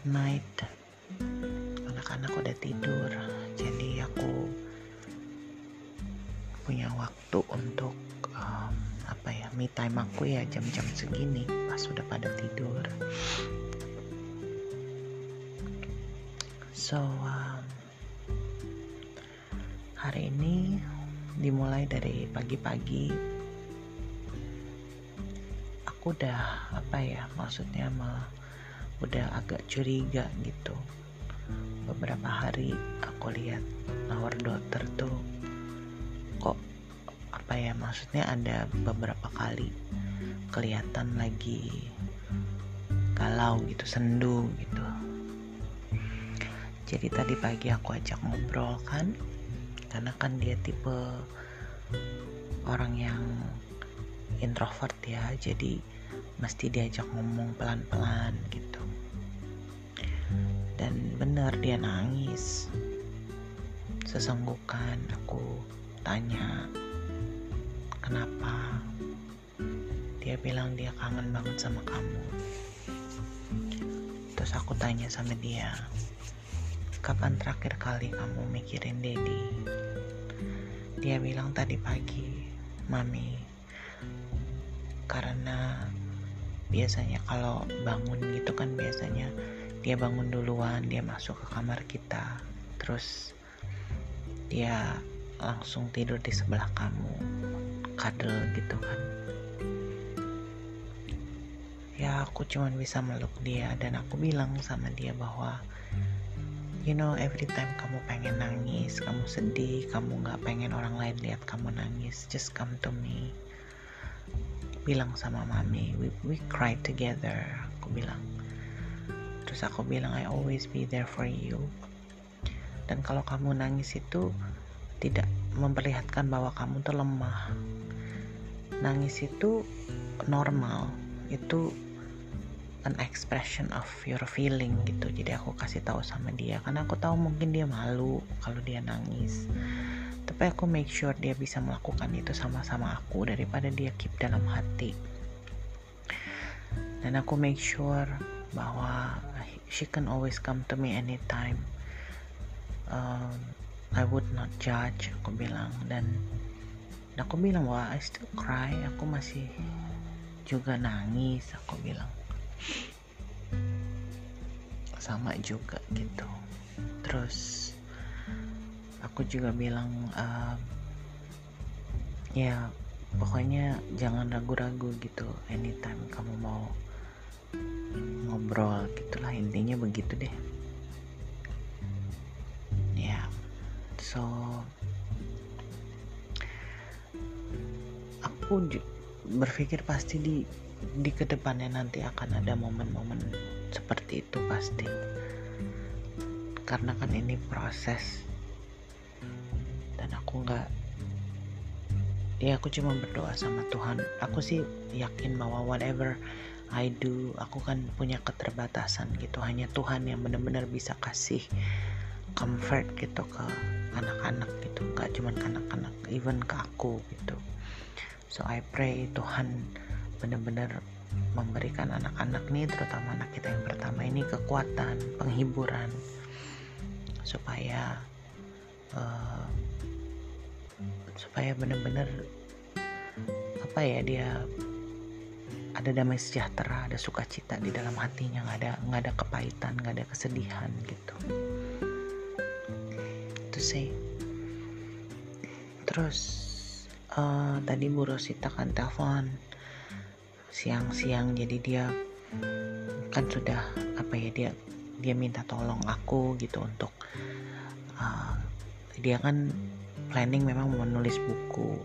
midnight anak-anak udah tidur jadi aku punya waktu untuk um, apa ya me time aku ya jam-jam segini pas sudah pada tidur. So um, hari ini dimulai dari pagi-pagi. Aku udah apa ya maksudnya malah udah agak curiga gitu. Beberapa hari aku lihat our daughter tuh kok apa ya maksudnya ada beberapa kali kelihatan lagi galau gitu sendu gitu. Jadi tadi pagi aku ajak ngobrol kan karena kan dia tipe orang yang introvert ya jadi mesti diajak ngomong pelan-pelan gitu. Dan bener dia nangis. Sesenggukan aku tanya kenapa? Dia bilang dia kangen banget sama kamu. Terus aku tanya sama dia kapan terakhir kali kamu mikirin Dedi? Dia bilang tadi pagi mami karena biasanya kalau bangun gitu kan biasanya dia bangun duluan dia masuk ke kamar kita terus dia langsung tidur di sebelah kamu kadel gitu kan. Ya aku cuman bisa meluk dia dan aku bilang sama dia bahwa you know every time kamu pengen nangis kamu sedih kamu nggak pengen orang lain lihat kamu nangis just come to me bilang sama mami we, we cry together aku bilang. Terus aku bilang I always be there for you. Dan kalau kamu nangis itu tidak memperlihatkan bahwa kamu tuh lemah. Nangis itu normal itu an expression of your feeling gitu. Jadi aku kasih tahu sama dia karena aku tahu mungkin dia malu kalau dia nangis tapi aku make sure dia bisa melakukan itu sama-sama aku daripada dia keep dalam hati. Dan aku make sure bahwa she can always come to me anytime. Um, I would not judge aku bilang. Dan aku bilang wah I still cry aku masih juga nangis aku bilang. Sama juga gitu. Terus aku juga bilang uh, ya pokoknya jangan ragu-ragu gitu. Anytime kamu mau ngobrol gitulah intinya begitu deh. So aku berpikir pasti di di ke depannya nanti akan ada momen-momen seperti itu pasti. Karena kan ini proses aku nggak ya aku cuma berdoa sama Tuhan. Aku sih yakin bahwa whatever I do aku kan punya keterbatasan gitu. Hanya Tuhan yang benar-benar bisa kasih comfort gitu ke anak-anak gitu. Nggak cuman ke anak-anak even ke aku gitu. So I pray Tuhan benar-benar memberikan anak-anak nih terutama anak kita yang pertama ini kekuatan penghiburan supaya uh, supaya benar-benar apa ya dia ada damai sejahtera ada sukacita di dalam hatinya nggak ada nggak ada kepahitan nggak ada kesedihan gitu. Sih. Terus uh, tadi Bu Rosita kan telepon. Siang-siang jadi dia kan sudah apa ya dia dia minta tolong aku gitu untuk uh, dia kan planning memang menulis buku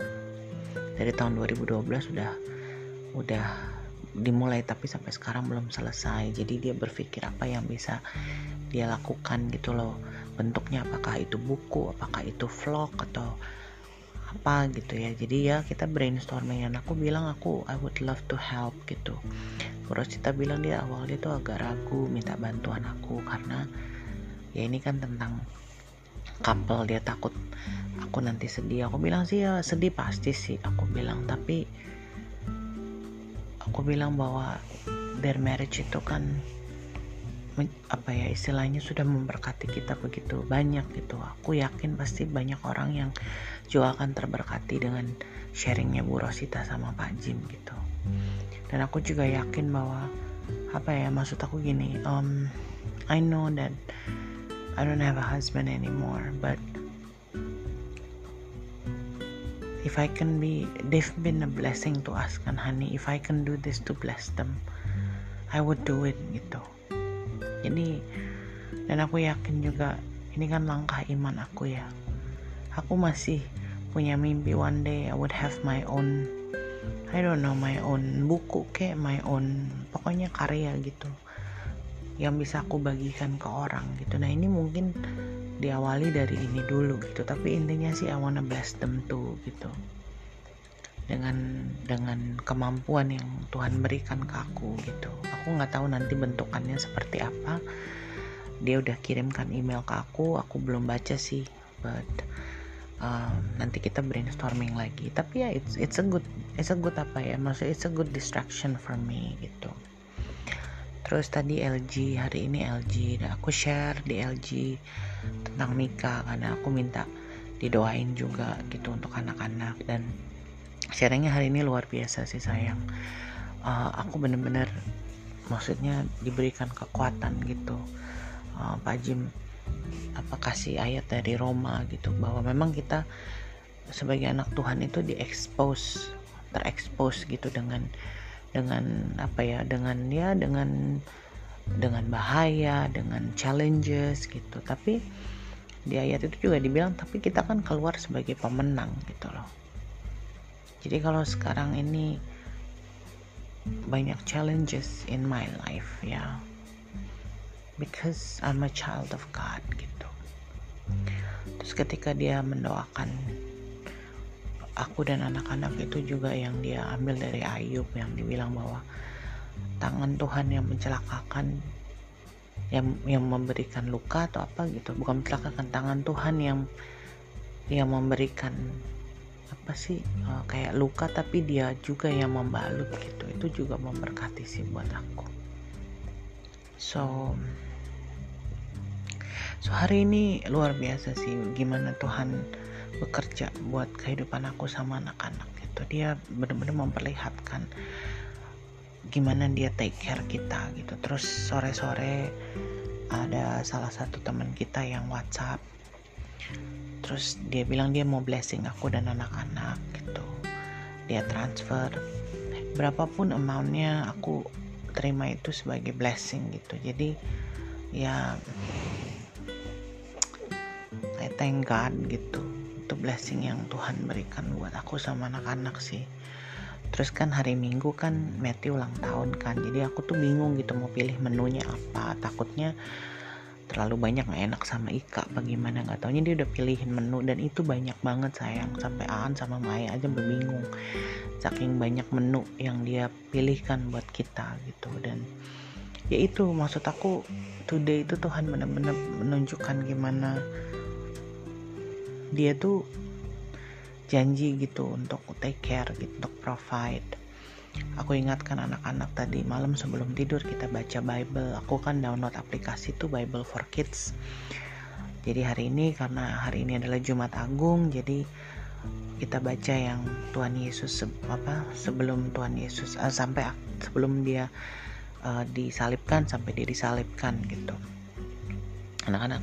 dari tahun 2012 sudah udah dimulai tapi sampai sekarang belum selesai. Jadi dia berpikir apa yang bisa dia lakukan gitu loh. Bentuknya apakah itu buku apakah itu vlog atau apa gitu ya. Jadi ya kita brainstorming. Dan aku bilang aku I would love to help gitu. Terus kita bilang dia awalnya tuh agak ragu minta bantuan aku karena ya ini kan tentang couple dia takut aku nanti sedih. Aku bilang sih ya sedih pasti sih aku bilang. Tapi aku bilang bahwa their marriage itu kan apa ya istilahnya sudah memberkati kita begitu banyak gitu. Aku yakin pasti banyak orang yang juga akan terberkati dengan sharingnya Bu Rosita sama Pak Jim gitu. Dan aku juga yakin bahwa apa ya maksud aku gini um, I know that I don't have a husband anymore but if I can be they've been a blessing to us kan honey. If I can do this to bless them I would do it gitu. Jadi dan aku yakin juga ini kan langkah iman aku ya. Aku masih punya mimpi one day I would have my own I don't know my own buku kayak my own pokoknya karya gitu yang bisa aku bagikan ke orang gitu. Nah ini mungkin diawali dari ini dulu gitu. Tapi intinya sih I wanna bless them too gitu. Dengan dengan kemampuan yang Tuhan berikan ke aku gitu. Aku nggak tahu nanti bentukannya seperti apa. Dia udah kirimkan email ke aku aku belum baca sih. But um, nanti kita brainstorming lagi. Tapi ya it's it's a good it's a good apa ya? Maksudnya it's a good distraction for me gitu terus tadi LG hari ini LG dan aku share di LG tentang Mika karena aku minta didoain juga gitu untuk anak-anak. Dan sharingnya hari ini luar biasa sih sayang. Uh, aku bener-bener maksudnya diberikan kekuatan gitu. Uh, Pak Jim apa kasih ayat dari Roma gitu bahwa memang kita sebagai anak Tuhan itu diekspos terekspos gitu dengan dengan apa ya dengan ya dengan dengan bahaya dengan challenges gitu. Tapi di ayat itu juga dibilang tapi kita kan keluar sebagai pemenang gitu loh. Jadi kalau sekarang ini banyak challenges in my life ya. Because I'm a child of God gitu. Terus ketika dia mendoakan aku dan anak-anak itu juga yang dia ambil dari Ayub yang dibilang bahwa tangan Tuhan yang mencelakakan yang yang memberikan luka atau apa gitu. Bukan mencelakakan tangan Tuhan yang yang memberikan apa sih uh, kayak luka tapi dia juga yang membalut gitu. Itu juga memberkati sih buat aku. So so hari ini luar biasa sih gimana Tuhan bekerja buat kehidupan aku sama anak-anak gitu. Dia benar-benar memperlihatkan gimana dia take care kita gitu. Terus sore-sore ada salah satu teman kita yang WhatsApp. Terus dia bilang dia mau blessing aku dan anak-anak gitu. Dia transfer. Berapapun amountnya aku terima itu sebagai blessing gitu. Jadi ya I thank God gitu itu blessing yang Tuhan berikan buat aku sama anak-anak sih. Terus kan hari minggu kan Matthew ulang tahun kan jadi aku tuh bingung gitu mau pilih menunya apa. Takutnya terlalu banyak gak enak sama Ika bagaimana nggak taunya dia udah pilihin menu. Dan itu banyak banget sayang. Sampai Aan sama Maya aja bingung saking banyak menu yang dia pilihkan buat kita gitu. Dan ya itu maksud aku today itu Tuhan benar-benar menunjukkan gimana dia tuh janji gitu untuk take care gitu untuk provide. Aku ingatkan anak-anak tadi malam sebelum tidur kita baca Bible. Aku kan download aplikasi tuh Bible for Kids. Jadi hari ini karena hari ini adalah Jumat Agung jadi kita baca yang Tuhan Yesus apa sebelum Tuhan Yesus uh, sampai sebelum dia uh, disalibkan sampai dia disalibkan gitu anak-anak.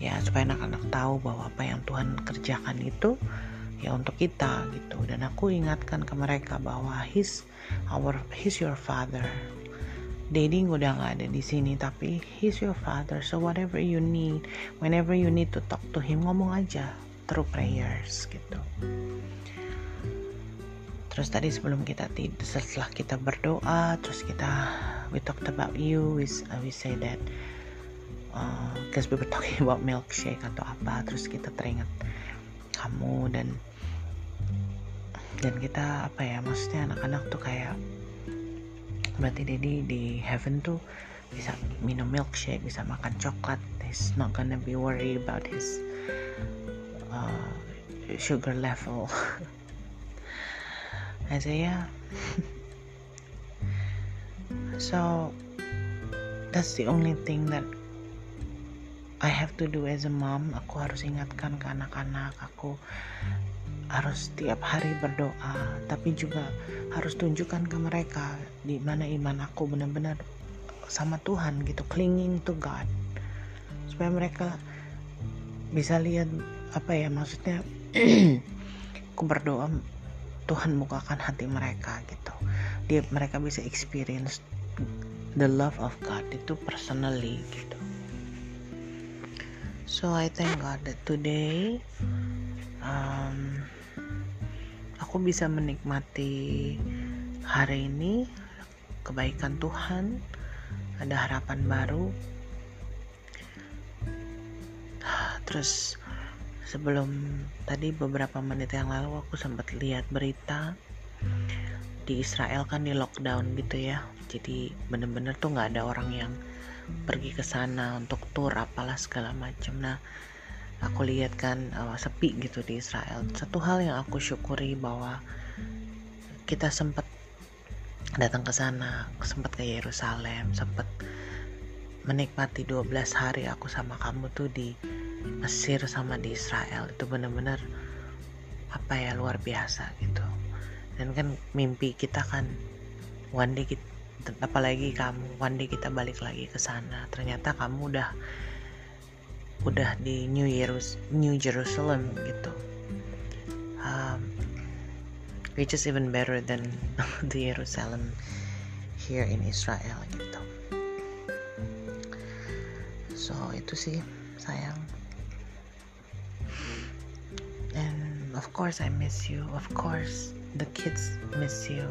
Ya supaya anak-anak tahu bahwa apa yang Tuhan kerjakan itu ya untuk kita gitu. Dan aku ingatkan ke mereka bahwa his our he's your father. Daddy udah gak ada di sini tapi he's your father. So whatever you need whenever you need to talk to him ngomong aja through prayers gitu. Terus tadi sebelum kita tidur setelah kita berdoa terus kita we talked about you we, we say that because uh, we were talking about milkshake atau apa terus kita teringat kamu dan dan kita apa ya maksudnya anak-anak tuh kayak berarti Daddy di heaven tuh bisa minum milkshake bisa makan coklat he's not gonna be worried about his uh, sugar level. Isaiah so that's the only thing that I have to do as a mom. Aku harus ingatkan ke anak-anak. Aku harus tiap hari berdoa tapi juga harus tunjukkan ke mereka di mana iman aku benar-benar sama Tuhan gitu clinging to God. Supaya mereka bisa lihat apa ya maksudnya aku berdoa Tuhan bukakan hati mereka gitu. Dia mereka bisa experience the love of God itu personally gitu So I thank God that today um, aku bisa menikmati hari ini kebaikan Tuhan, ada harapan baru. Terus sebelum tadi beberapa menit yang lalu aku sempat lihat berita di Israel kan di lockdown gitu ya. Jadi bener-bener tuh nggak ada orang yang pergi ke sana untuk tour apalah segala macam nah aku lihat kan uh, sepi gitu di Israel. Satu hal yang aku syukuri bahwa kita sempat datang ke sana sempat ke Yerusalem sempat menikmati 12 hari aku sama kamu tuh di Mesir sama di Israel. Itu bener-bener apa ya luar biasa gitu. Dan kan mimpi kita kan one day kita apalagi kamu one day kita balik lagi ke sana. Ternyata kamu udah udah di New Yerus New Jerusalem gitu. Um, which is even better than the Jerusalem here in Israel gitu. So itu sih sayang. And of course I miss you. Of course the kids miss you.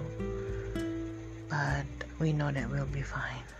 But we know that we'll be fine.